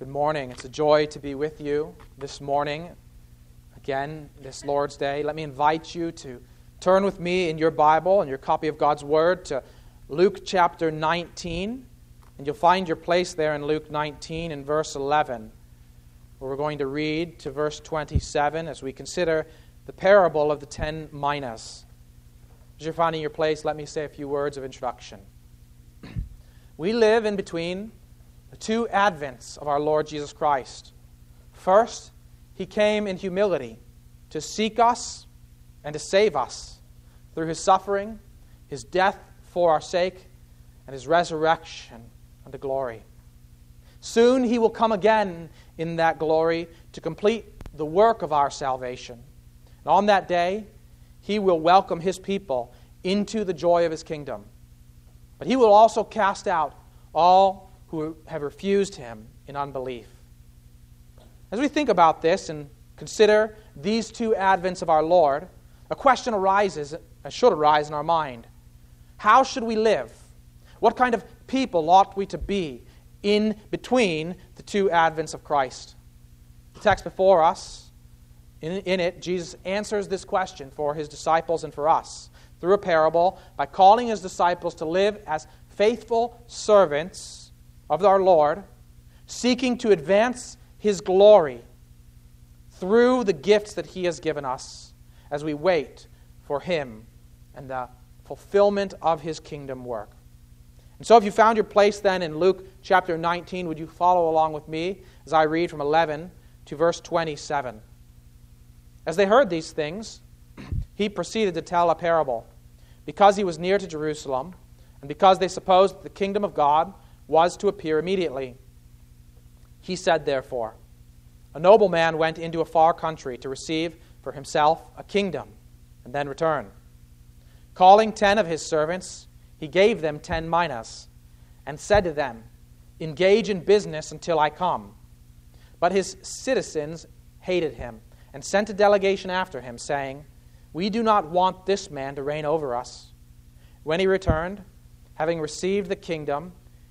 Good morning. It's a joy to be with you this morning, again, this Lord's Day. Let me invite you to turn with me in your Bible and your copy of God's Word to Luke chapter 19. And you'll find your place there in Luke 19 in verse 11, where we're going to read to verse 27 as we consider the parable of the ten minas. As you're finding your place, let me say a few words of introduction. We live in between the two advents of our Lord Jesus Christ. First, he came in humility to seek us and to save us through his suffering, his death for our sake, and his resurrection unto glory. Soon he will come again in that glory to complete the work of our salvation. And on that day, he will welcome his people into the joy of his kingdom. But he will also cast out all who have refused him in unbelief. As we think about this and consider these two advents of our Lord, a question arises, uh, should arise in our mind. How should we live? What kind of people ought we to be in between the two advents of Christ? The text before us, in, in it, Jesus answers this question for his disciples and for us through a parable by calling his disciples to live as faithful servants of our Lord, seeking to advance his glory through the gifts that he has given us as we wait for him and the fulfillment of his kingdom work. And so, if you found your place then in Luke chapter 19, would you follow along with me as I read from 11 to verse 27? As they heard these things, he proceeded to tell a parable. Because he was near to Jerusalem, and because they supposed that the kingdom of God was to appear immediately. He said, therefore, A nobleman went into a far country to receive for himself a kingdom and then return. Calling ten of his servants, he gave them ten minas and said to them, Engage in business until I come. But his citizens hated him and sent a delegation after him, saying, We do not want this man to reign over us. When he returned, having received the kingdom,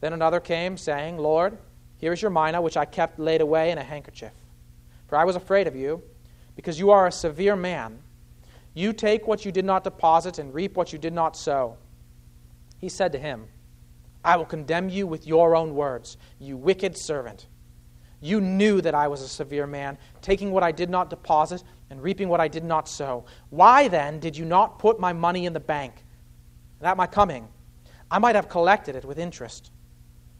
Then another came, saying, Lord, here is your mina, which I kept laid away in a handkerchief. For I was afraid of you, because you are a severe man. You take what you did not deposit and reap what you did not sow. He said to him, I will condemn you with your own words, you wicked servant. You knew that I was a severe man, taking what I did not deposit and reaping what I did not sow. Why then did you not put my money in the bank? At my coming, I might have collected it with interest.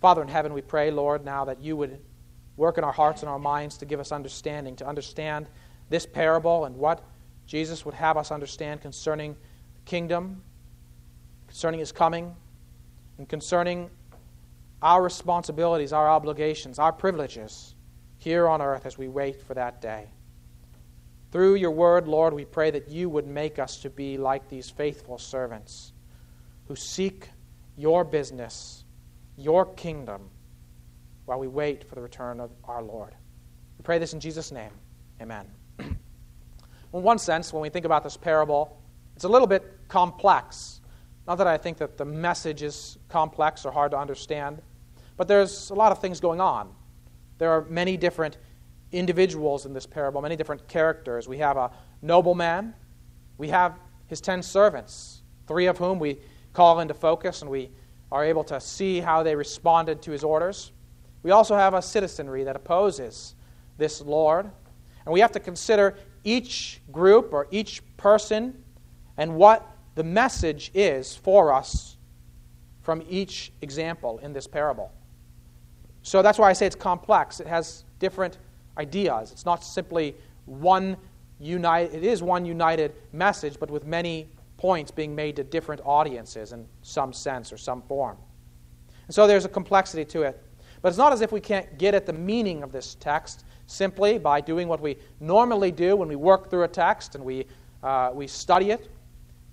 Father in heaven, we pray, Lord, now that you would work in our hearts and our minds to give us understanding, to understand this parable and what Jesus would have us understand concerning the kingdom, concerning his coming, and concerning our responsibilities, our obligations, our privileges here on earth as we wait for that day. Through your word, Lord, we pray that you would make us to be like these faithful servants who seek your business your kingdom while we wait for the return of our Lord. We pray this in Jesus' name. Amen. in one sense, when we think about this parable, it's a little bit complex. Not that I think that the message is complex or hard to understand, but there's a lot of things going on. There are many different individuals in this parable, many different characters. We have a nobleman, we have his ten servants, three of whom we call into focus and we are able to see how they responded to his orders. we also have a citizenry that opposes this Lord. And we have to consider each group or each person and what the message is for us from each example in this parable. So that's why I say it's complex. It has different ideas. It's not simply one united, it is one united message, but with many points being made to different audiences in some sense or some form. And so there's a complexity to it. But it's not as if we can't get at the meaning of this text simply by doing what we normally do when we work through a text and we, uh, we study it.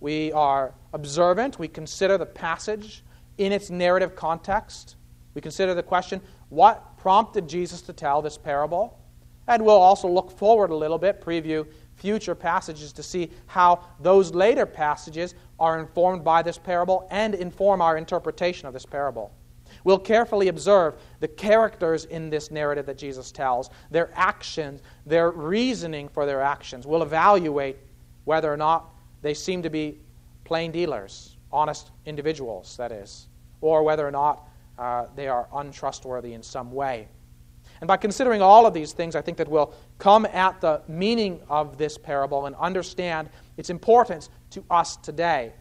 We are observant. We consider the passage in its narrative context. We consider the question what prompted Jesus to tell this parable? And we'll also look forward a little bit, preview future passages to see how those later passages are informed by this parable and inform our interpretation of this parable. We'll carefully observe the characters in this narrative that Jesus tells, their actions, their reasoning for their actions. We'll evaluate whether or not they seem to be plain dealers, honest individuals, that is, or whether or not uh, they are untrustworthy in some way. And by considering all of these things, I think that we'll come at the meaning of this parable and understand its importance to us today.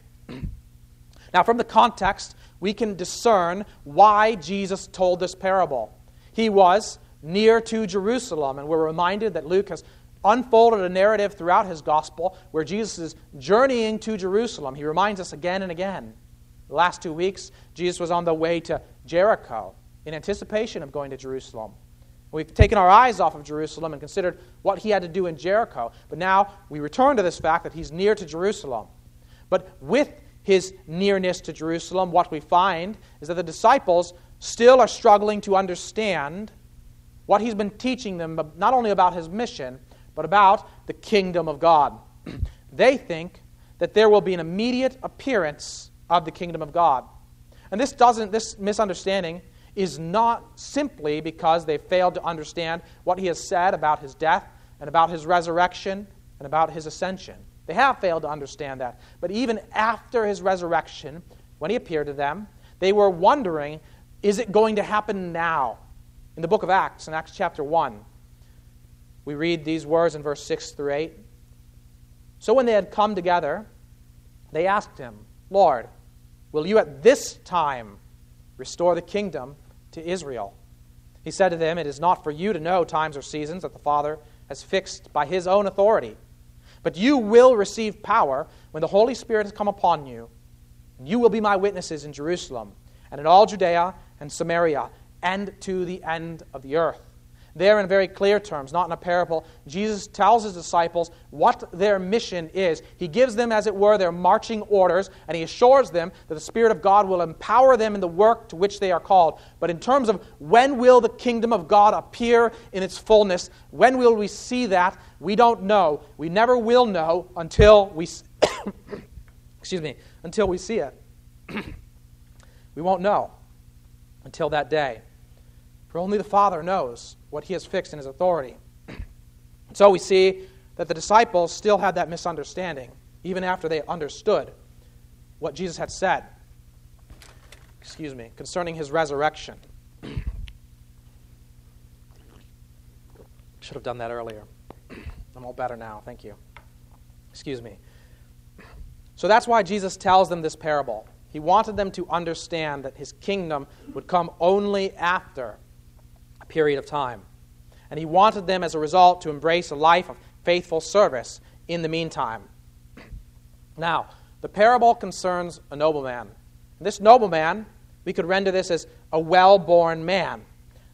now, from the context, we can discern why Jesus told this parable. He was near to Jerusalem, and we're reminded that Luke has unfolded a narrative throughout his gospel where Jesus is journeying to Jerusalem. He reminds us again and again. The last two weeks, Jesus was on the way to Jericho in anticipation of going to Jerusalem. We've taken our eyes off of Jerusalem and considered what he had to do in Jericho. But now we return to this fact that he's near to Jerusalem. But with his nearness to Jerusalem, what we find is that the disciples still are struggling to understand what he's been teaching them, not only about his mission, but about the kingdom of God. they think that there will be an immediate appearance of the kingdom of God. And this doesn't this misunderstanding is not simply because they failed to understand what he has said about his death and about his resurrection and about his ascension. They have failed to understand that. But even after his resurrection, when he appeared to them, they were wondering is it going to happen now? In the book of Acts, in Acts chapter 1, we read these words in verse 6 through 8. So when they had come together, they asked him, Lord, will you at this time restore the kingdom to Israel. He said to them, It is not for you to know times or seasons that the Father has fixed by his own authority. But you will receive power when the Holy Spirit has come upon you. And you will be my witnesses in Jerusalem and in all Judea and Samaria and to the end of the earth. There, in very clear terms, not in a parable, Jesus tells his disciples what their mission is. He gives them, as it were, their marching orders, and he assures them that the Spirit of God will empower them in the work to which they are called. But in terms of when will the kingdom of God appear in its fullness, when will we see that, we don't know. We never will know until we, excuse me, until we see it. we won't know until that day. For only the Father knows what he has fixed in his authority. so we see that the disciples still had that misunderstanding, even after they understood what Jesus had said, excuse me, concerning his resurrection. Should have done that earlier. I'm all better now. Thank you. Excuse me. So that's why Jesus tells them this parable. He wanted them to understand that his kingdom would come only after period of time. And he wanted them, as a result, to embrace a life of faithful service in the meantime. Now, the parable concerns a nobleman. This nobleman, we could render this as a well born man.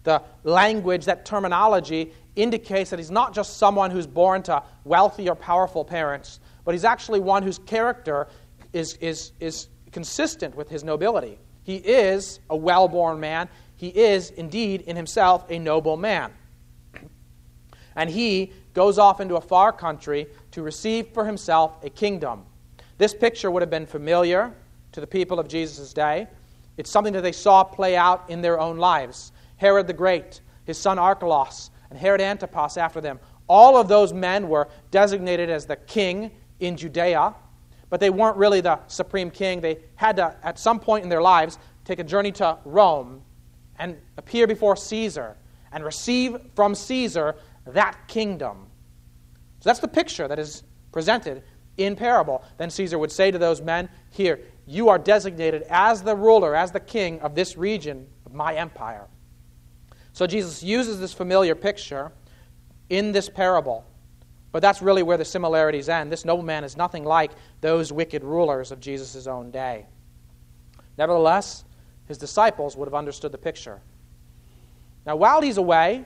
The language, that terminology, indicates that he's not just someone who's born to wealthy or powerful parents, but he's actually one whose character is, is, is consistent with his nobility. He is a well born man, he is indeed in himself a noble man. And he goes off into a far country to receive for himself a kingdom. This picture would have been familiar to the people of Jesus' day. It's something that they saw play out in their own lives. Herod the Great, his son Archelaus, and Herod Antipas after them. All of those men were designated as the king in Judea, but they weren't really the supreme king. They had to, at some point in their lives, take a journey to Rome and appear before Caesar and receive from Caesar that kingdom. So that's the picture that is presented in parable. Then Caesar would say to those men, Here, you are designated as the ruler, as the king of this region of my empire. So Jesus uses this familiar picture in this parable. But that's really where the similarities end. This nobleman is nothing like those wicked rulers of Jesus' own day. Nevertheless, his disciples would have understood the picture. Now, while he's away,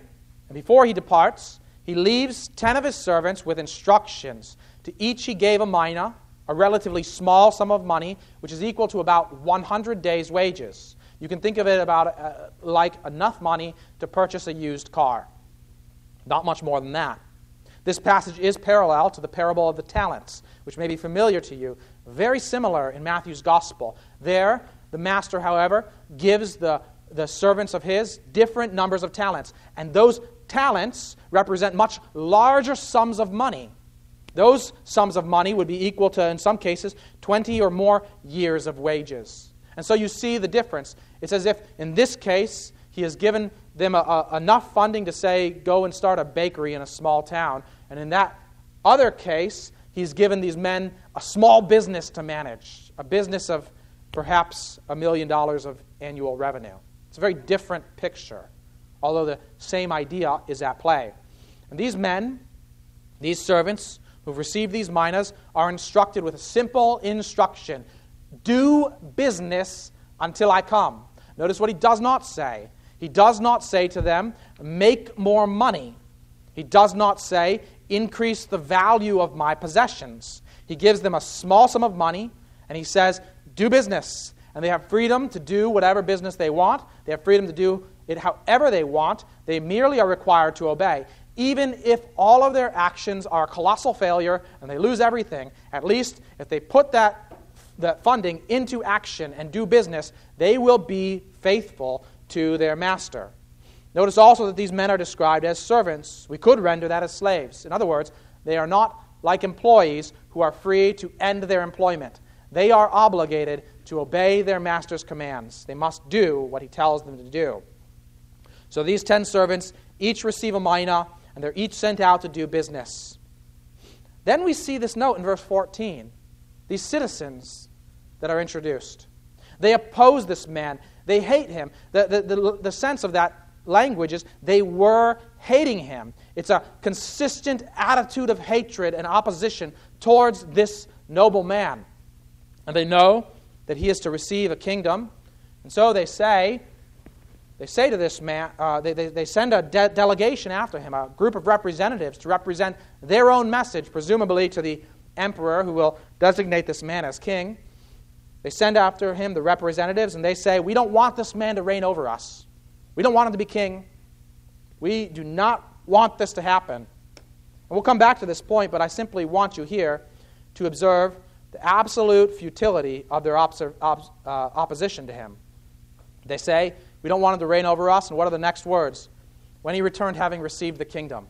and before he departs, he leaves ten of his servants with instructions. To each he gave a mina, a relatively small sum of money, which is equal to about 100 days' wages. You can think of it about uh, like enough money to purchase a used car. Not much more than that. This passage is parallel to the parable of the talents, which may be familiar to you. Very similar in Matthew's gospel. There, the master, however, gives the, the servants of his different numbers of talents. And those talents represent much larger sums of money. Those sums of money would be equal to, in some cases, 20 or more years of wages. And so you see the difference. It's as if, in this case, he has given them a, a, enough funding to say, go and start a bakery in a small town. And in that other case, he's given these men a small business to manage, a business of perhaps a million dollars of annual revenue. It's a very different picture, although the same idea is at play. And these men, these servants who've received these minas, are instructed with a simple instruction do business until I come. Notice what he does not say. He does not say to them, make more money. He does not say, increase the value of my possessions. He gives them a small sum of money, and he says, do business. And they have freedom to do whatever business they want. They have freedom to do it however they want. They merely are required to obey. Even if all of their actions are a colossal failure and they lose everything, at least if they put that, that funding into action and do business, they will be faithful to their master. Notice also that these men are described as servants. We could render that as slaves. In other words, they are not like employees who are free to end their employment. They are obligated to obey their master's commands. They must do what he tells them to do. So these ten servants each receive a mina, and they're each sent out to do business. Then we see this note in verse 14 these citizens that are introduced. They oppose this man, they hate him. The, the, the, the sense of that language is they were hating him. It's a consistent attitude of hatred and opposition towards this noble man. And they know that he is to receive a kingdom. And so they say, they say to this man, uh, they, they, they, send a de- delegation after him, a group of representatives to represent their own message, presumably to the emperor who will designate this man as king. They send after him the representatives and they say, We don't want this man to reign over us. We don't want him to be king. We do not want this to happen. And we'll come back to this point, but I simply want you here to observe the absolute futility of their op- uh, opposition to him. They say, We don't want him to reign over us. And what are the next words? When he returned, having received the kingdom.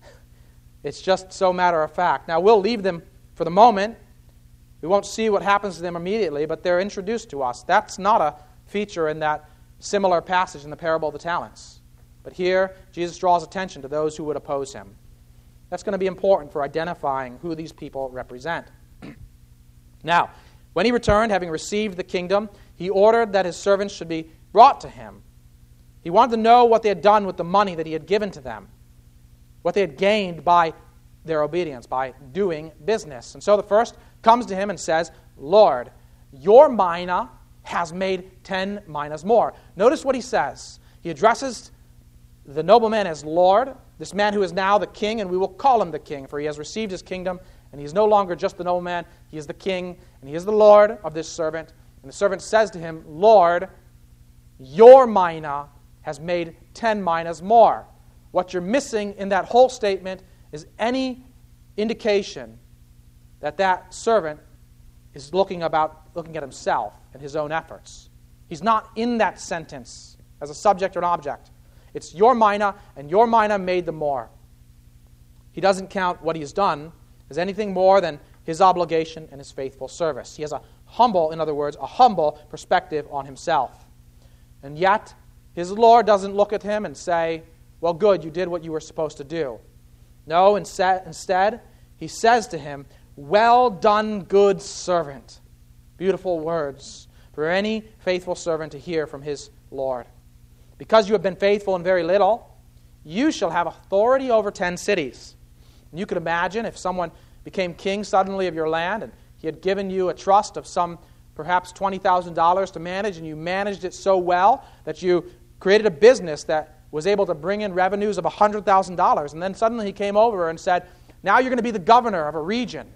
it's just so matter of fact. Now, we'll leave them for the moment. We won't see what happens to them immediately, but they're introduced to us. That's not a feature in that similar passage in the parable of the talents. But here, Jesus draws attention to those who would oppose him. That's going to be important for identifying who these people represent. Now, when he returned, having received the kingdom, he ordered that his servants should be brought to him. He wanted to know what they had done with the money that he had given to them, what they had gained by their obedience, by doing business. And so the first comes to him and says, Lord, your mina has made ten minas more. Notice what he says. He addresses the nobleman as Lord, this man who is now the king, and we will call him the king, for he has received his kingdom and he is no longer just the nobleman, he is the king, and he is the Lord of this servant. And the servant says to him, Lord, your mina has made ten minas more. What you're missing in that whole statement is any indication that that servant is looking about looking at himself and his own efforts. He's not in that sentence as a subject or an object. It's your mina, and your mina made the more. He doesn't count what he's done, as anything more than his obligation and his faithful service. He has a humble, in other words, a humble perspective on himself. And yet, his Lord doesn't look at him and say, Well, good, you did what you were supposed to do. No, instead, he says to him, Well done, good servant. Beautiful words for any faithful servant to hear from his Lord. Because you have been faithful in very little, you shall have authority over ten cities. And you could imagine if someone became king suddenly of your land and he had given you a trust of some perhaps $20,000 to manage, and you managed it so well that you created a business that was able to bring in revenues of $100,000. And then suddenly he came over and said, Now you're going to be the governor of a region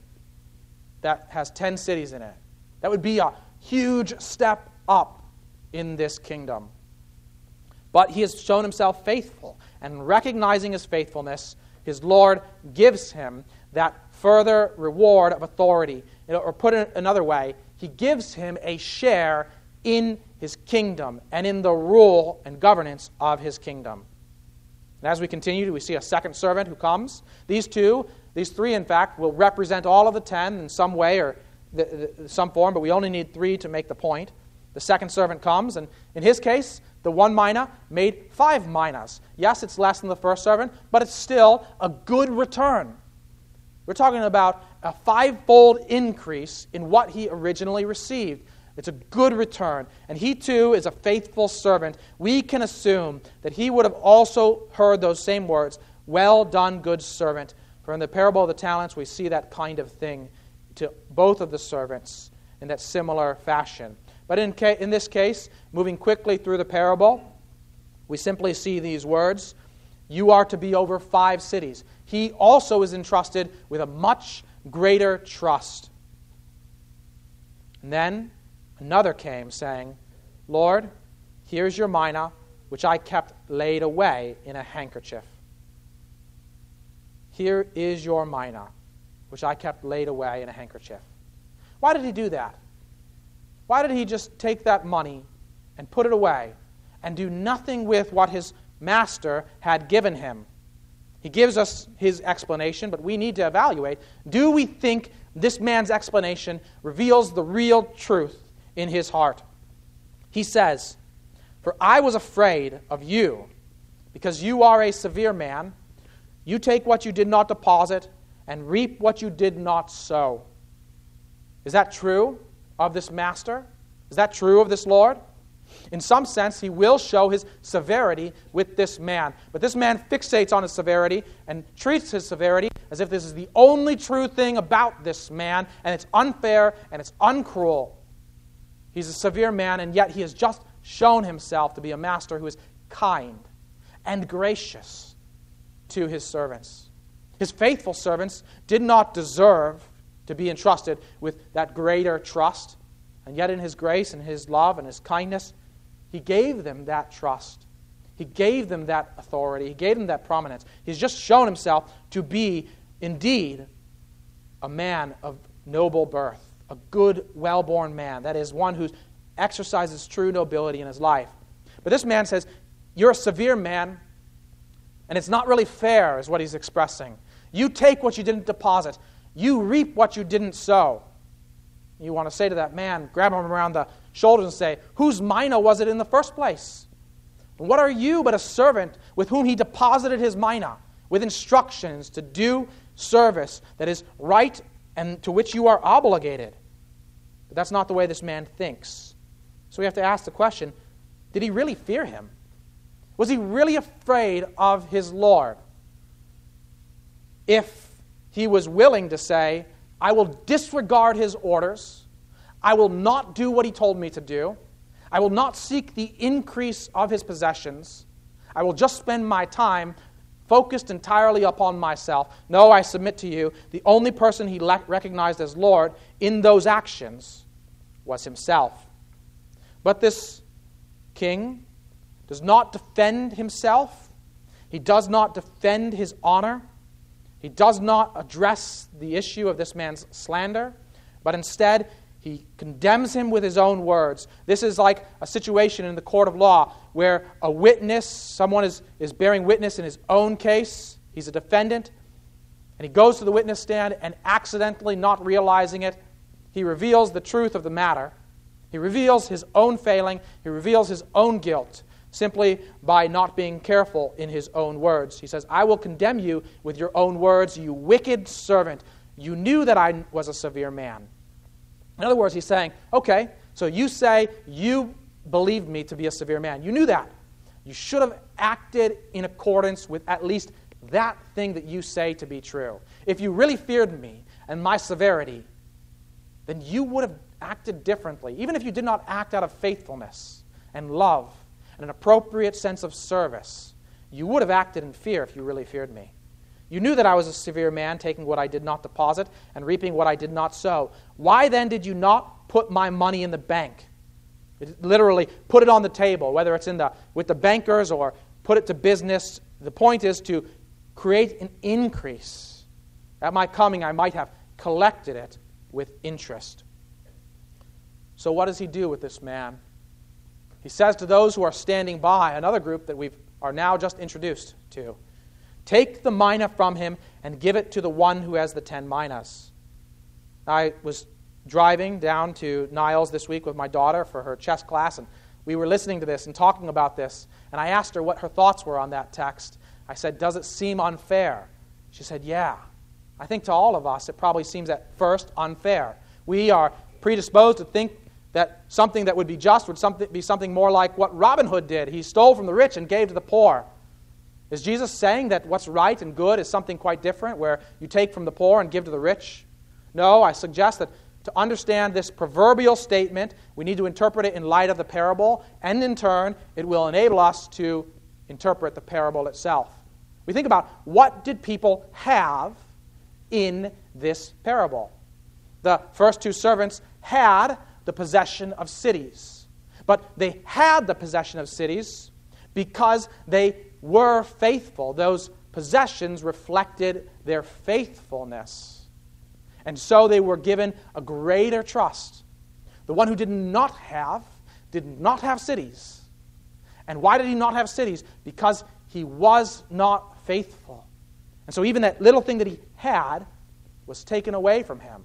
that has 10 cities in it. That would be a huge step up in this kingdom. But he has shown himself faithful, and recognizing his faithfulness, his Lord gives him that further reward of authority. Or put it another way, he gives him a share in his kingdom and in the rule and governance of his kingdom. And as we continue, we see a second servant who comes. These two, these three, in fact, will represent all of the ten in some way or the, the, some form, but we only need three to make the point. The second servant comes, and in his case, the one mina made five minas. Yes, it's less than the first servant, but it's still a good return. We're talking about a fivefold increase in what he originally received. It's a good return. And he too is a faithful servant. We can assume that he would have also heard those same words Well done, good servant. For in the parable of the talents, we see that kind of thing to both of the servants in that similar fashion. But in, ca- in this case, moving quickly through the parable, we simply see these words You are to be over five cities. He also is entrusted with a much greater trust. And then another came, saying, Lord, here's your mina, which I kept laid away in a handkerchief. Here is your mina, which I kept laid away in a handkerchief. Why did he do that? Why did he just take that money and put it away and do nothing with what his master had given him? He gives us his explanation, but we need to evaluate do we think this man's explanation reveals the real truth in his heart? He says, For I was afraid of you, because you are a severe man. You take what you did not deposit and reap what you did not sow. Is that true of this master? Is that true of this Lord? In some sense, he will show his severity with this man. But this man fixates on his severity and treats his severity as if this is the only true thing about this man, and it's unfair and it's uncruel. He's a severe man, and yet he has just shown himself to be a master who is kind and gracious to his servants. His faithful servants did not deserve to be entrusted with that greater trust. And yet, in His grace and His love and His kindness, He gave them that trust. He gave them that authority. He gave them that prominence. He's just shown Himself to be, indeed, a man of noble birth, a good, well born man. That is, one who exercises true nobility in his life. But this man says, You're a severe man, and it's not really fair, is what he's expressing. You take what you didn't deposit, you reap what you didn't sow. You want to say to that man, grab him around the shoulders and say, Whose mina was it in the first place? What are you but a servant with whom he deposited his mina, with instructions to do service that is right and to which you are obligated? But that's not the way this man thinks. So we have to ask the question did he really fear him? Was he really afraid of his Lord? If he was willing to say, I will disregard his orders. I will not do what he told me to do. I will not seek the increase of his possessions. I will just spend my time focused entirely upon myself. No, I submit to you, the only person he recognized as Lord in those actions was himself. But this king does not defend himself, he does not defend his honor. He does not address the issue of this man's slander, but instead he condemns him with his own words. This is like a situation in the court of law where a witness, someone is, is bearing witness in his own case, he's a defendant, and he goes to the witness stand and accidentally, not realizing it, he reveals the truth of the matter. He reveals his own failing, he reveals his own guilt. Simply by not being careful in his own words. He says, I will condemn you with your own words, you wicked servant. You knew that I was a severe man. In other words, he's saying, okay, so you say you believed me to be a severe man. You knew that. You should have acted in accordance with at least that thing that you say to be true. If you really feared me and my severity, then you would have acted differently, even if you did not act out of faithfulness and love and an appropriate sense of service. You would have acted in fear if you really feared me. You knew that I was a severe man, taking what I did not deposit and reaping what I did not sow. Why then did you not put my money in the bank? It literally, put it on the table, whether it's in the, with the bankers or put it to business. The point is to create an increase. At my coming, I might have collected it with interest. So, what does he do with this man? He says to those who are standing by, another group that we are now just introduced to, Take the mina from him and give it to the one who has the ten minas. I was driving down to Niles this week with my daughter for her chess class, and we were listening to this and talking about this. And I asked her what her thoughts were on that text. I said, Does it seem unfair? She said, Yeah. I think to all of us, it probably seems at first unfair. We are predisposed to think that something that would be just would something, be something more like what Robin Hood did. He stole from the rich and gave to the poor. Is Jesus saying that what's right and good is something quite different, where you take from the poor and give to the rich? No, I suggest that to understand this proverbial statement, we need to interpret it in light of the parable, and in turn, it will enable us to interpret the parable itself. We think about what did people have in this parable? The first two servants had the possession of cities, but they had the possession of cities because they were faithful. Those possessions reflected their faithfulness. And so they were given a greater trust. The one who did not have, did not have cities. And why did he not have cities? Because he was not faithful. And so even that little thing that he had was taken away from him.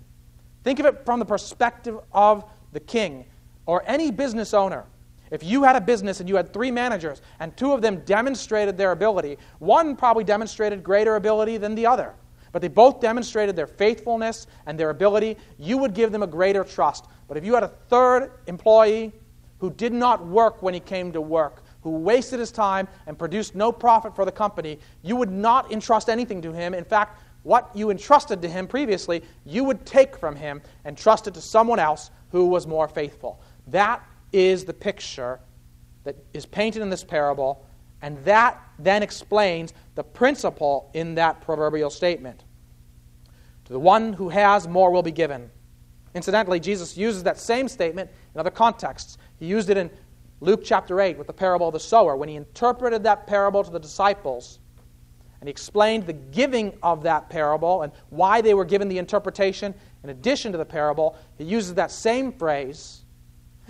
Think of it from the perspective of the king or any business owner. If you had a business and you had three managers and two of them demonstrated their ability, one probably demonstrated greater ability than the other, but they both demonstrated their faithfulness and their ability, you would give them a greater trust. But if you had a third employee who did not work when he came to work, who wasted his time and produced no profit for the company, you would not entrust anything to him. In fact, what you entrusted to him previously, you would take from him and trust it to someone else who was more faithful. That is the picture that is painted in this parable, and that then explains the principle in that proverbial statement. To the one who has, more will be given. Incidentally, Jesus uses that same statement in other contexts. He used it in Luke chapter 8 with the parable of the sower. When he interpreted that parable to the disciples, and he explained the giving of that parable and why they were given the interpretation in addition to the parable, he uses that same phrase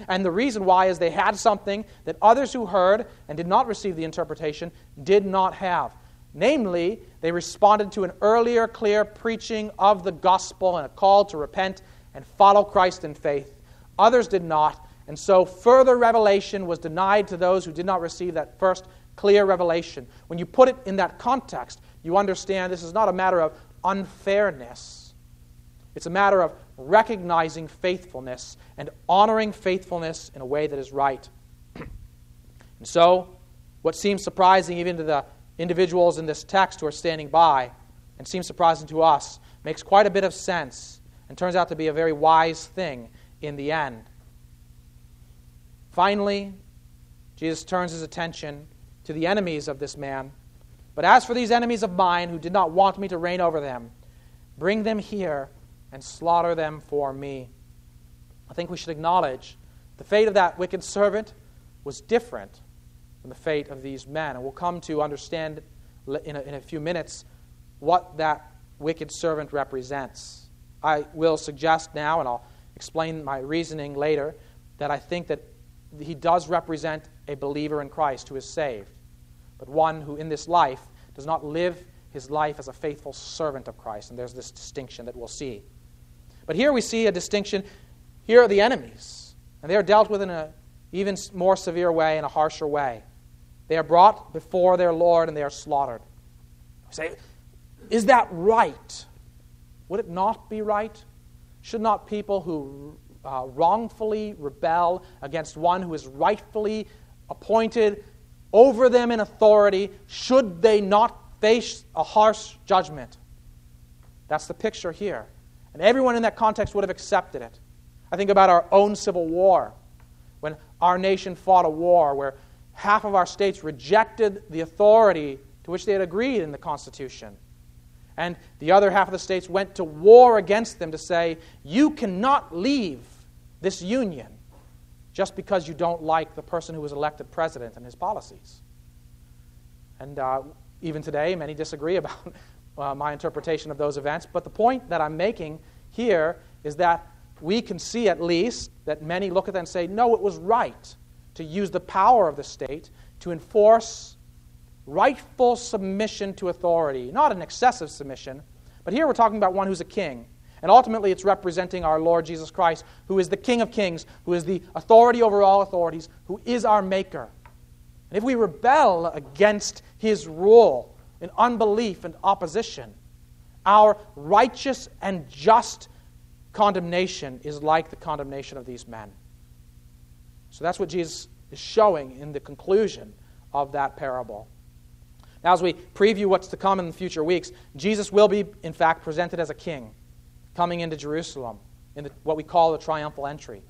and the reason why is they had something that others who heard and did not receive the interpretation did not have. Namely, they responded to an earlier clear preaching of the gospel and a call to repent and follow Christ in faith. Others did not, and so further revelation was denied to those who did not receive that first clear revelation. When you put it in that context, you understand this is not a matter of unfairness, it's a matter of recognizing faithfulness and honoring faithfulness in a way that is right. and so, what seems surprising even to the individuals in this text who are standing by, and seems surprising to us, makes quite a bit of sense and turns out to be a very wise thing in the end. Finally, Jesus turns his attention to the enemies of this man. But as for these enemies of mine who did not want me to reign over them, bring them here and slaughter them for me. I think we should acknowledge the fate of that wicked servant was different from the fate of these men. And we'll come to understand in a, in a few minutes what that wicked servant represents. I will suggest now, and I'll explain my reasoning later, that I think that he does represent a believer in Christ who is saved, but one who in this life does not live his life as a faithful servant of Christ. And there's this distinction that we'll see. But here we see a distinction. Here are the enemies, and they are dealt with in an even more severe way, in a harsher way. They are brought before their Lord and they are slaughtered. I say, is that right? Would it not be right? Should not people who uh, wrongfully rebel against one who is rightfully appointed over them in authority, should they not face a harsh judgment? That's the picture here. And everyone in that context would have accepted it. I think about our own civil war, when our nation fought a war where half of our states rejected the authority to which they had agreed in the Constitution. And the other half of the states went to war against them to say, You cannot leave this union just because you don't like the person who was elected president and his policies. And uh, even today, many disagree about uh, my interpretation of those events. But the point that I'm making here is that we can see at least that many look at that and say, no, it was right to use the power of the state to enforce rightful submission to authority, not an excessive submission, but here we're talking about one who's a king. And ultimately, it's representing our Lord Jesus Christ, who is the King of kings, who is the authority over all authorities, who is our Maker. And if we rebel against his rule in unbelief and opposition, our righteous and just condemnation is like the condemnation of these men. So that's what Jesus is showing in the conclusion of that parable. Now, as we preview what's to come in the future weeks, Jesus will be, in fact, presented as a king coming into Jerusalem in the, what we call the triumphal entry.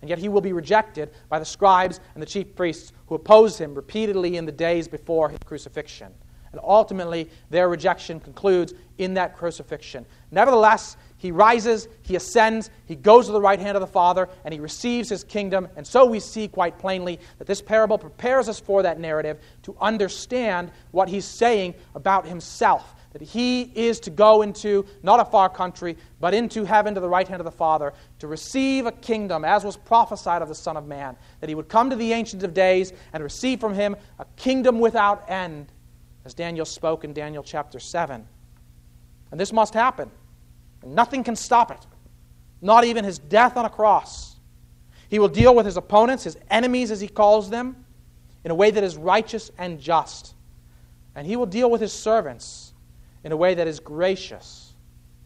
And yet he will be rejected by the scribes and the chief priests who opposed him repeatedly in the days before his crucifixion. And ultimately, their rejection concludes in that crucifixion. Nevertheless, he rises, he ascends, he goes to the right hand of the Father, and he receives his kingdom. And so we see quite plainly that this parable prepares us for that narrative to understand what he's saying about himself. That he is to go into not a far country, but into heaven to the right hand of the Father to receive a kingdom, as was prophesied of the Son of Man. That he would come to the Ancient of Days and receive from him a kingdom without end, as Daniel spoke in Daniel chapter 7. And this must happen. And nothing can stop it, not even his death on a cross. He will deal with his opponents, his enemies as he calls them, in a way that is righteous and just. And he will deal with his servants in a way that is gracious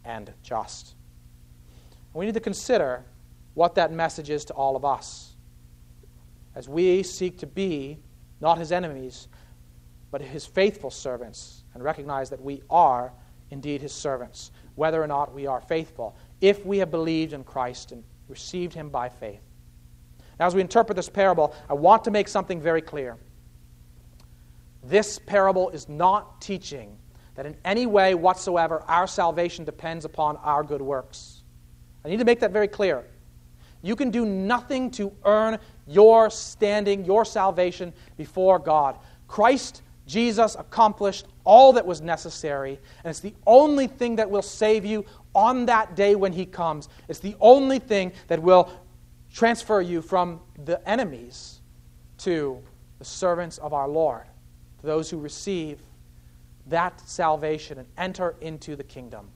and just. we need to consider what that message is to all of us as we seek to be not his enemies, but his faithful servants, and recognize that we are indeed his servants whether or not we are faithful, if we have believed in Christ and received him by faith. Now, as we interpret this parable, I want to make something very clear. This parable is not teaching that in any way whatsoever our salvation depends upon our good works. I need to make that very clear. You can do nothing to earn your standing, your salvation before God. Christ Jesus accomplished all that was necessary, and it's the only thing that will save you on that day when He comes. It's the only thing that will transfer you from the enemies to the servants of our Lord, to those who receive that salvation and enter into the kingdom.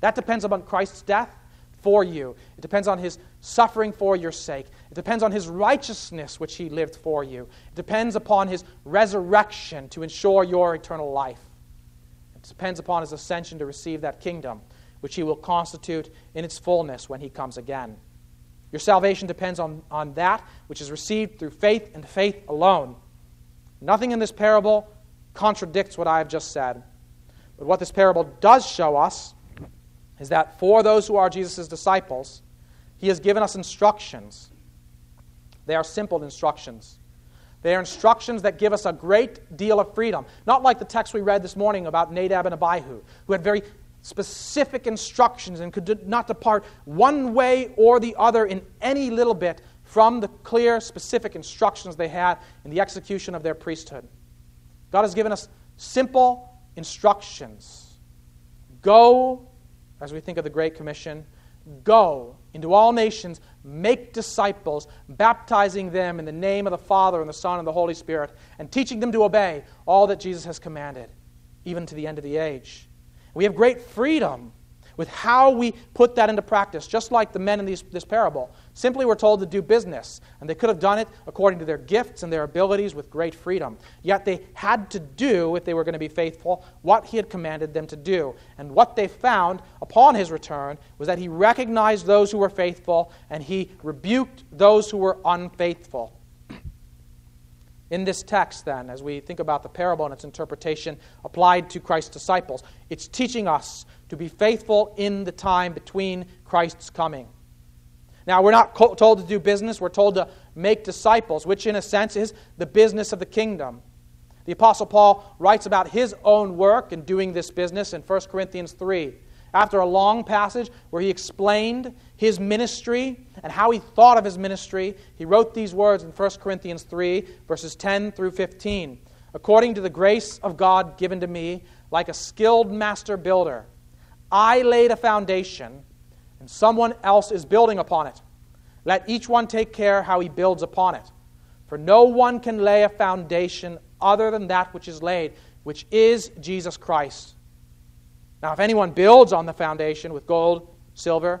That depends upon Christ's death for you. It depends on his suffering for your sake. It depends on his righteousness, which he lived for you. It depends upon his resurrection to ensure your eternal life. It depends upon his ascension to receive that kingdom, which he will constitute in its fullness when he comes again. Your salvation depends on, on that which is received through faith and faith alone. Nothing in this parable contradicts what I have just said. But what this parable does show us is that for those who are Jesus' disciples, he has given us instructions. They are simple instructions. They are instructions that give us a great deal of freedom. Not like the text we read this morning about Nadab and Abihu, who had very specific instructions and could not depart one way or the other in any little bit from the clear, specific instructions they had in the execution of their priesthood. God has given us simple instructions. Go as we think of the Great Commission, go into all nations, make disciples, baptizing them in the name of the Father and the Son and the Holy Spirit, and teaching them to obey all that Jesus has commanded, even to the end of the age. We have great freedom with how we put that into practice, just like the men in these, this parable. Simply were told to do business, and they could have done it according to their gifts and their abilities with great freedom. Yet they had to do, if they were going to be faithful, what he had commanded them to do. And what they found upon his return was that he recognized those who were faithful and he rebuked those who were unfaithful. In this text, then, as we think about the parable and its interpretation applied to Christ's disciples, it's teaching us to be faithful in the time between Christ's coming. Now, we're not told to do business, we're told to make disciples, which in a sense is the business of the kingdom. The Apostle Paul writes about his own work in doing this business in 1 Corinthians 3. After a long passage where he explained his ministry and how he thought of his ministry, he wrote these words in 1 Corinthians 3, verses 10 through 15. According to the grace of God given to me, like a skilled master builder, I laid a foundation, and someone else is building upon it. Let each one take care how he builds upon it. For no one can lay a foundation other than that which is laid, which is Jesus Christ. Now, if anyone builds on the foundation with gold, silver,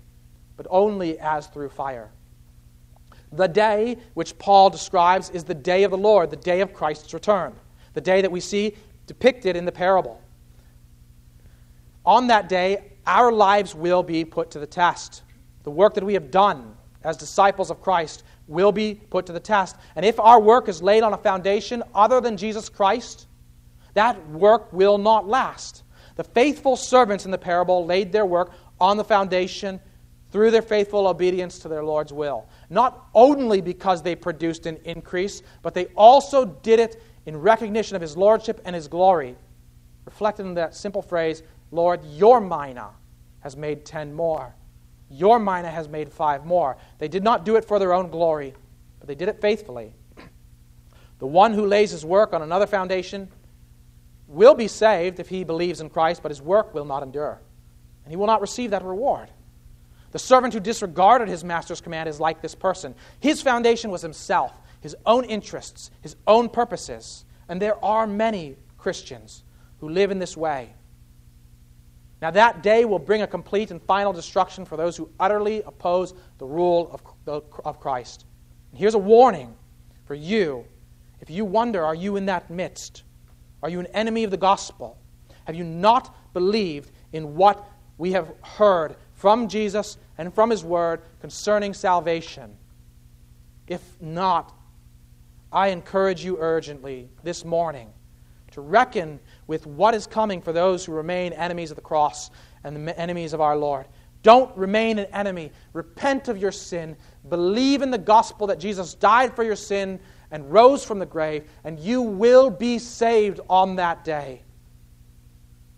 but only as through fire. The day which Paul describes is the day of the Lord, the day of Christ's return, the day that we see depicted in the parable. On that day, our lives will be put to the test. The work that we have done as disciples of Christ will be put to the test. And if our work is laid on a foundation other than Jesus Christ, that work will not last. The faithful servants in the parable laid their work on the foundation through their faithful obedience to their Lord's will. Not only because they produced an increase, but they also did it in recognition of His Lordship and His glory, reflected in that simple phrase, Lord, your mina has made ten more. Your mina has made five more. They did not do it for their own glory, but they did it faithfully. The one who lays his work on another foundation will be saved if he believes in Christ, but his work will not endure. And he will not receive that reward. The servant who disregarded his master's command is like this person. His foundation was himself, his own interests, his own purposes. And there are many Christians who live in this way. Now, that day will bring a complete and final destruction for those who utterly oppose the rule of, of Christ. And here's a warning for you. If you wonder, are you in that midst? Are you an enemy of the gospel? Have you not believed in what we have heard from Jesus and from his word concerning salvation? If not, I encourage you urgently this morning to reckon with what is coming for those who remain enemies of the cross and the enemies of our Lord. Don't remain an enemy. Repent of your sin. Believe in the gospel that Jesus died for your sin and rose from the grave, and you will be saved on that day.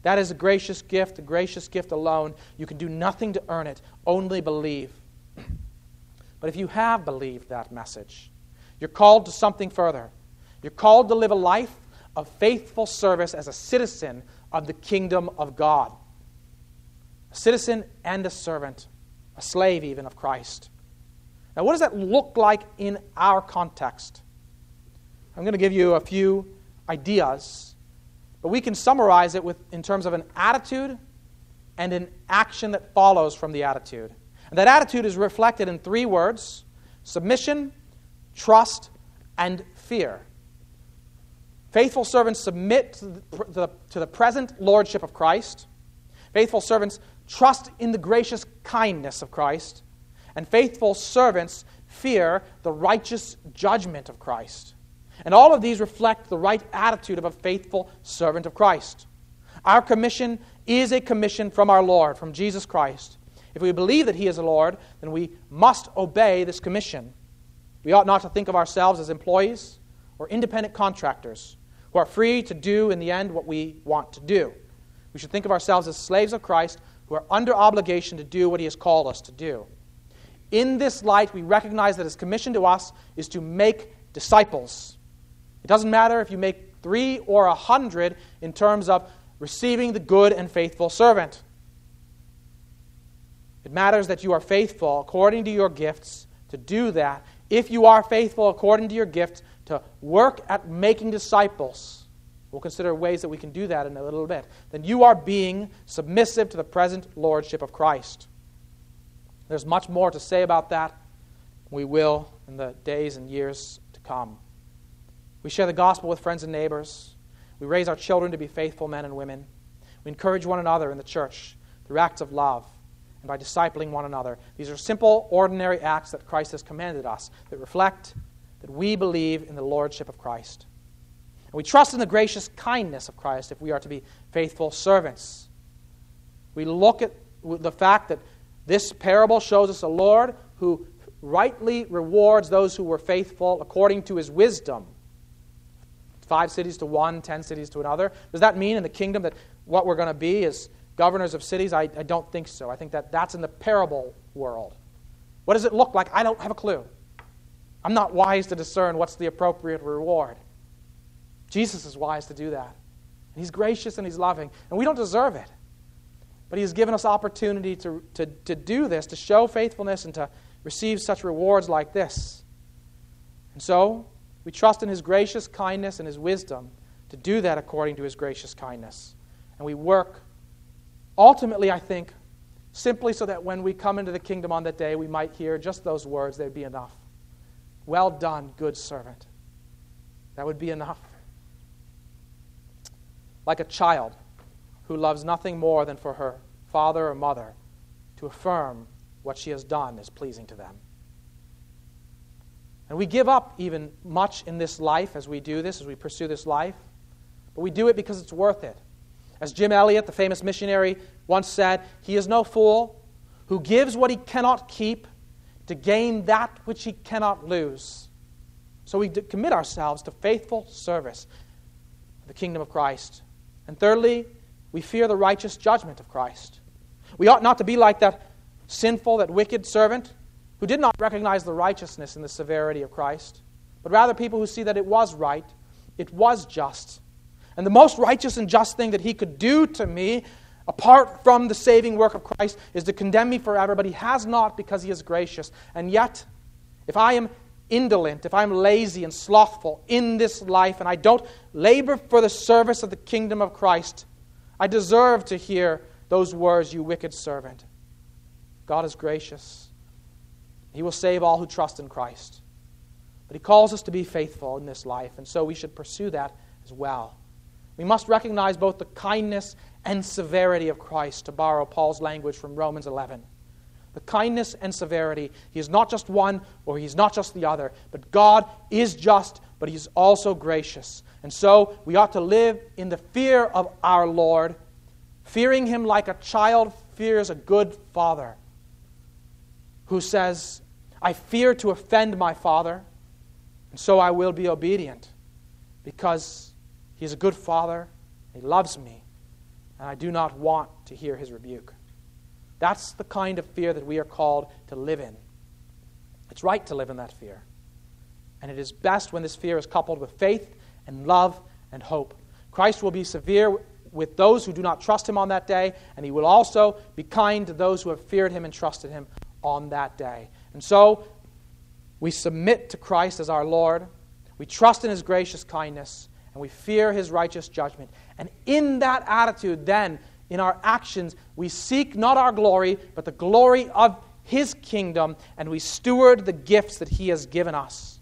That is a gracious gift, a gracious gift alone. You can do nothing to earn it, only believe. But if you have believed that message, you're called to something further. You're called to live a life of faithful service as a citizen of the kingdom of God. A citizen and a servant, a slave even of Christ. Now, what does that look like in our context? I'm going to give you a few ideas, but we can summarize it with, in terms of an attitude and an action that follows from the attitude. And that attitude is reflected in three words submission, trust, and fear. Faithful servants submit to the, to the present lordship of Christ. Faithful servants trust in the gracious kindness of Christ. And faithful servants fear the righteous judgment of Christ. And all of these reflect the right attitude of a faithful servant of Christ. Our commission is a commission from our Lord, from Jesus Christ. If we believe that He is the Lord, then we must obey this commission. We ought not to think of ourselves as employees or independent contractors who are free to do in the end what we want to do. We should think of ourselves as slaves of Christ who are under obligation to do what he has called us to do. In this light, we recognize that his commission to us is to make disciples. It doesn't matter if you make three or a hundred in terms of receiving the good and faithful servant. It matters that you are faithful according to your gifts to do that. If you are faithful according to your gifts to work at making disciples, we'll consider ways that we can do that in a little bit, then you are being submissive to the present lordship of Christ. There's much more to say about that. We will in the days and years to come. We share the gospel with friends and neighbors. We raise our children to be faithful men and women. We encourage one another in the church through acts of love and by discipling one another. These are simple, ordinary acts that Christ has commanded us that reflect that we believe in the Lordship of Christ. And we trust in the gracious kindness of Christ if we are to be faithful servants. We look at the fact that this parable shows us a Lord who rightly rewards those who were faithful according to his wisdom. Five cities to one, ten cities to another. Does that mean in the kingdom that what we're going to be is governors of cities? I, I don't think so. I think that that's in the parable world. What does it look like? I don't have a clue. I'm not wise to discern what's the appropriate reward. Jesus is wise to do that. And he's gracious and he's loving, and we don't deserve it. But he has given us opportunity to, to, to do this, to show faithfulness, and to receive such rewards like this. And so, we trust in his gracious kindness and his wisdom to do that according to his gracious kindness. And we work Ultimately, I think, simply so that when we come into the kingdom on that day, we might hear just those words, they'd be enough. Well done, good servant. That would be enough. Like a child who loves nothing more than for her father or mother to affirm what she has done is pleasing to them. And we give up even much in this life as we do this, as we pursue this life, but we do it because it's worth it. As Jim Elliot, the famous missionary, once said, He is no fool who gives what he cannot keep to gain that which he cannot lose. So we commit ourselves to faithful service of the kingdom of Christ. And thirdly, we fear the righteous judgment of Christ. We ought not to be like that sinful, that wicked servant who did not recognize the righteousness and the severity of Christ, but rather people who see that it was right, it was just, and the most righteous and just thing that he could do to me, apart from the saving work of Christ, is to condemn me forever, but he has not because he is gracious. And yet, if I am indolent, if I'm lazy and slothful in this life, and I don't labor for the service of the kingdom of Christ, I deserve to hear those words, you wicked servant. God is gracious. He will save all who trust in Christ. But He calls us to be faithful in this life, and so we should pursue that as well. We must recognize both the kindness and severity of Christ, to borrow Paul's language from Romans 11. The kindness and severity. He is not just one or He is not just the other, but God is just, but He is also gracious. And so we ought to live in the fear of our Lord, fearing him like a child fears a good father who says, I fear to offend my father, and so I will be obedient because he is a good father. He loves me. And I do not want to hear his rebuke. That's the kind of fear that we are called to live in. It's right to live in that fear. And it is best when this fear is coupled with faith and love and hope. Christ will be severe with those who do not trust him on that day, and he will also be kind to those who have feared him and trusted him on that day. And so we submit to Christ as our Lord. We trust in his gracious kindness and we fear his righteous judgment. And in that attitude, then, in our actions, we seek not our glory, but the glory of his kingdom, and we steward the gifts that he has given us.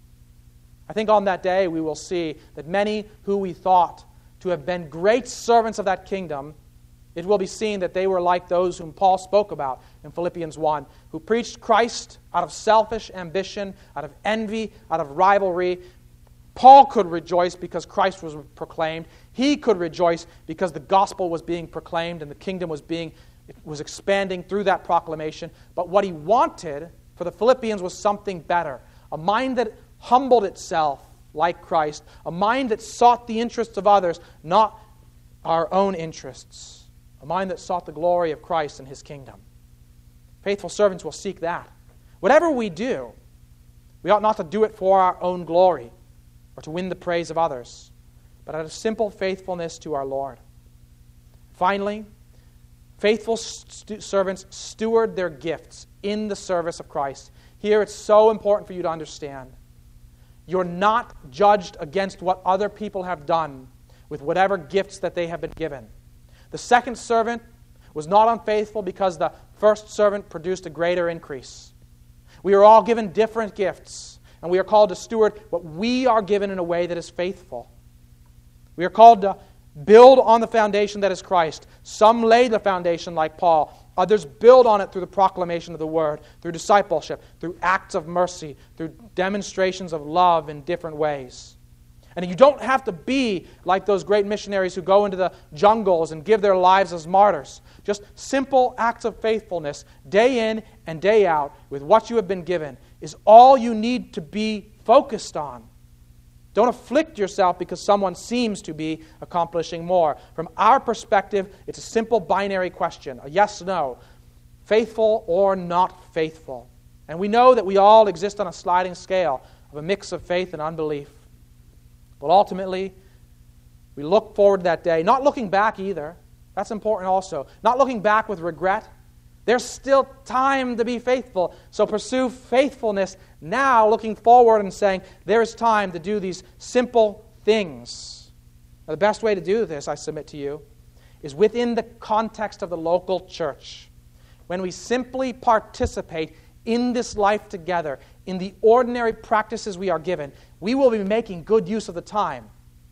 I think on that day we will see that many who we thought to have been great servants of that kingdom, it will be seen that they were like those whom Paul spoke about in Philippians 1, who preached Christ out of selfish ambition, out of envy, out of rivalry, Paul could rejoice because Christ was proclaimed. He could rejoice because the gospel was being proclaimed and the kingdom was being was expanding through that proclamation. But what he wanted for the Philippians was something better. A mind that humbled itself like Christ, a mind that sought the interests of others, not our own interests. A mind that sought the glory of Christ and his kingdom. Faithful servants will seek that. Whatever we do, we ought not to do it for our own glory or to win the praise of others, but out of simple faithfulness to our Lord. Finally, faithful servants steward their gifts in the service of Christ. Here it's so important for you to understand. You're not judged against what other people have done with whatever gifts that they have been given. The second servant was not unfaithful because the first servant produced a greater increase. We are all given different gifts, and we are called to steward what we are given in a way that is faithful. We are called to build on the foundation that is Christ. Some lay the foundation like Paul, others build on it through the proclamation of the word, through discipleship, through acts of mercy, through demonstrations of love in different ways. And you don't have to be like those great missionaries who go into the jungles and give their lives as martyrs. Just simple acts of faithfulness, day in and day out, with what you have been given, is all you need to be focused on. Don't afflict yourself because someone seems to be accomplishing more. From our perspective, it's a simple binary question a yes no. Faithful or not faithful. And we know that we all exist on a sliding scale of a mix of faith and unbelief. But ultimately, we look forward to that day, not looking back either. That's important also. Not looking back with regret. There's still time to be faithful. So pursue faithfulness now, looking forward and saying, there's time to do these simple things. Now, the best way to do this, I submit to you, is within the context of the local church. When we simply participate in this life together, in the ordinary practices we are given, we will be making good use of the time.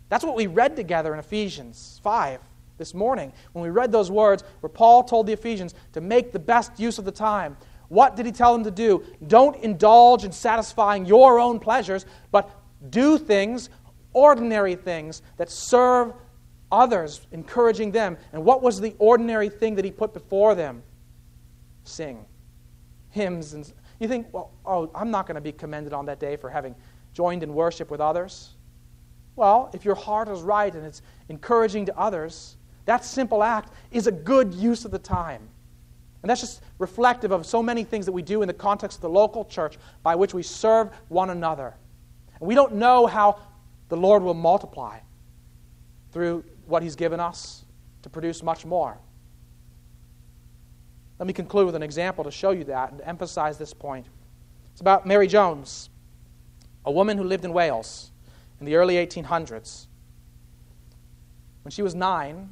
That's what we read together in Ephesians 5 this morning when we read those words where Paul told the Ephesians to make the best use of the time. What did he tell them to do? Don't indulge in satisfying your own pleasures, but do things, ordinary things, that serve others, encouraging them. And what was the ordinary thing that he put before them? Sing hymns and you think, well, oh, I'm not going to be commended on that day for having joined in worship with others. Well, if your heart is right and it's encouraging to others, that simple act is a good use of the time. And that's just reflective of so many things that we do in the context of the local church by which we serve one another. And we don't know how the Lord will multiply through what He's given us to produce much more. Let me conclude with an example to show you that and emphasize this point. It's about Mary Jones, a woman who lived in Wales in the early 1800s. When she was nine,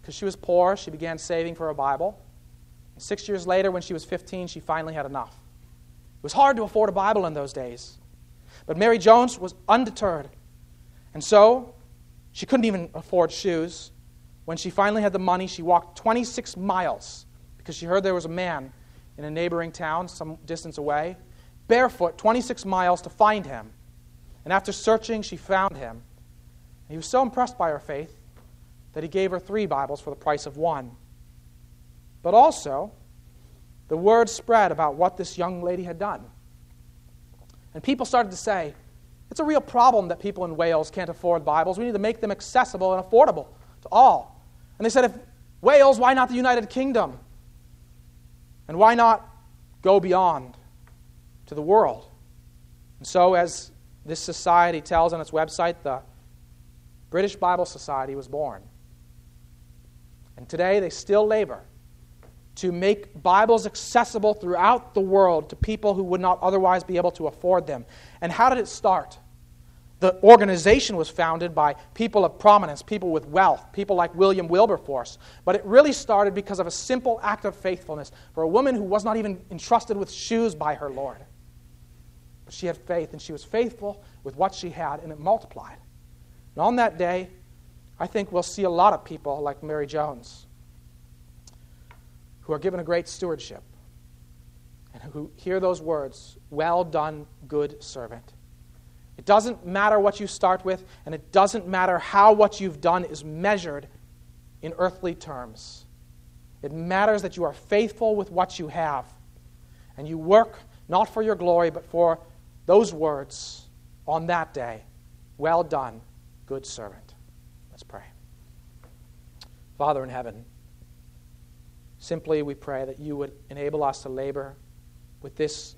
because she was poor, she began saving for a Bible. Six years later, when she was 15, she finally had enough. It was hard to afford a Bible in those days. But Mary Jones was undeterred. And so, she couldn't even afford shoes. When she finally had the money, she walked 26 miles because she heard there was a man in a neighboring town some distance away, barefoot 26 miles to find him. And after searching, she found him. he was so impressed by her faith that he gave her three Bibles for the price of one. But also, the word spread about what this young lady had done. And people started to say, it's a real problem that people in Wales can't afford Bibles. We need to make them accessible and affordable to all. And they said, if Wales, why not the United Kingdom? And why not go beyond to the world? And so, as this society tells on its website, the British Bible Society was born. And today they still labor to make Bibles accessible throughout the world to people who would not otherwise be able to afford them. And how did it start? The organization was founded by people of prominence, people with wealth, people like William Wilberforce. But it really started because of a simple act of faithfulness for a woman who was not even entrusted with shoes by her Lord. She had faith, and she was faithful with what she had, and it multiplied. And on that day, I think we'll see a lot of people like Mary Jones who are given a great stewardship and who hear those words, Well done, good servant. It doesn't matter what you start with, and it doesn't matter how what you've done is measured in earthly terms. It matters that you are faithful with what you have, and you work not for your glory, but for those words on that day Well done, good servant. Let's pray. Father in heaven, Simply, we pray that you would enable us to labor with this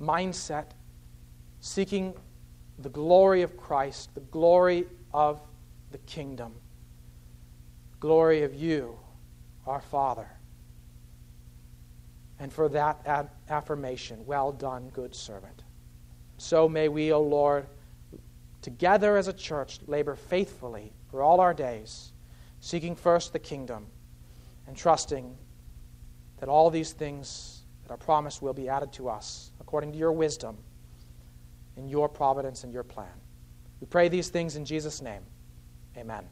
mindset, seeking the glory of Christ, the glory of the kingdom, glory of you, our Father. And for that affirmation, well done, good servant. So may we, O Lord, together as a church, labor faithfully for all our days, seeking first the kingdom and trusting that all these things that are promised will be added to us according to your wisdom, in your providence and your plan. We pray these things in Jesus' name. Amen.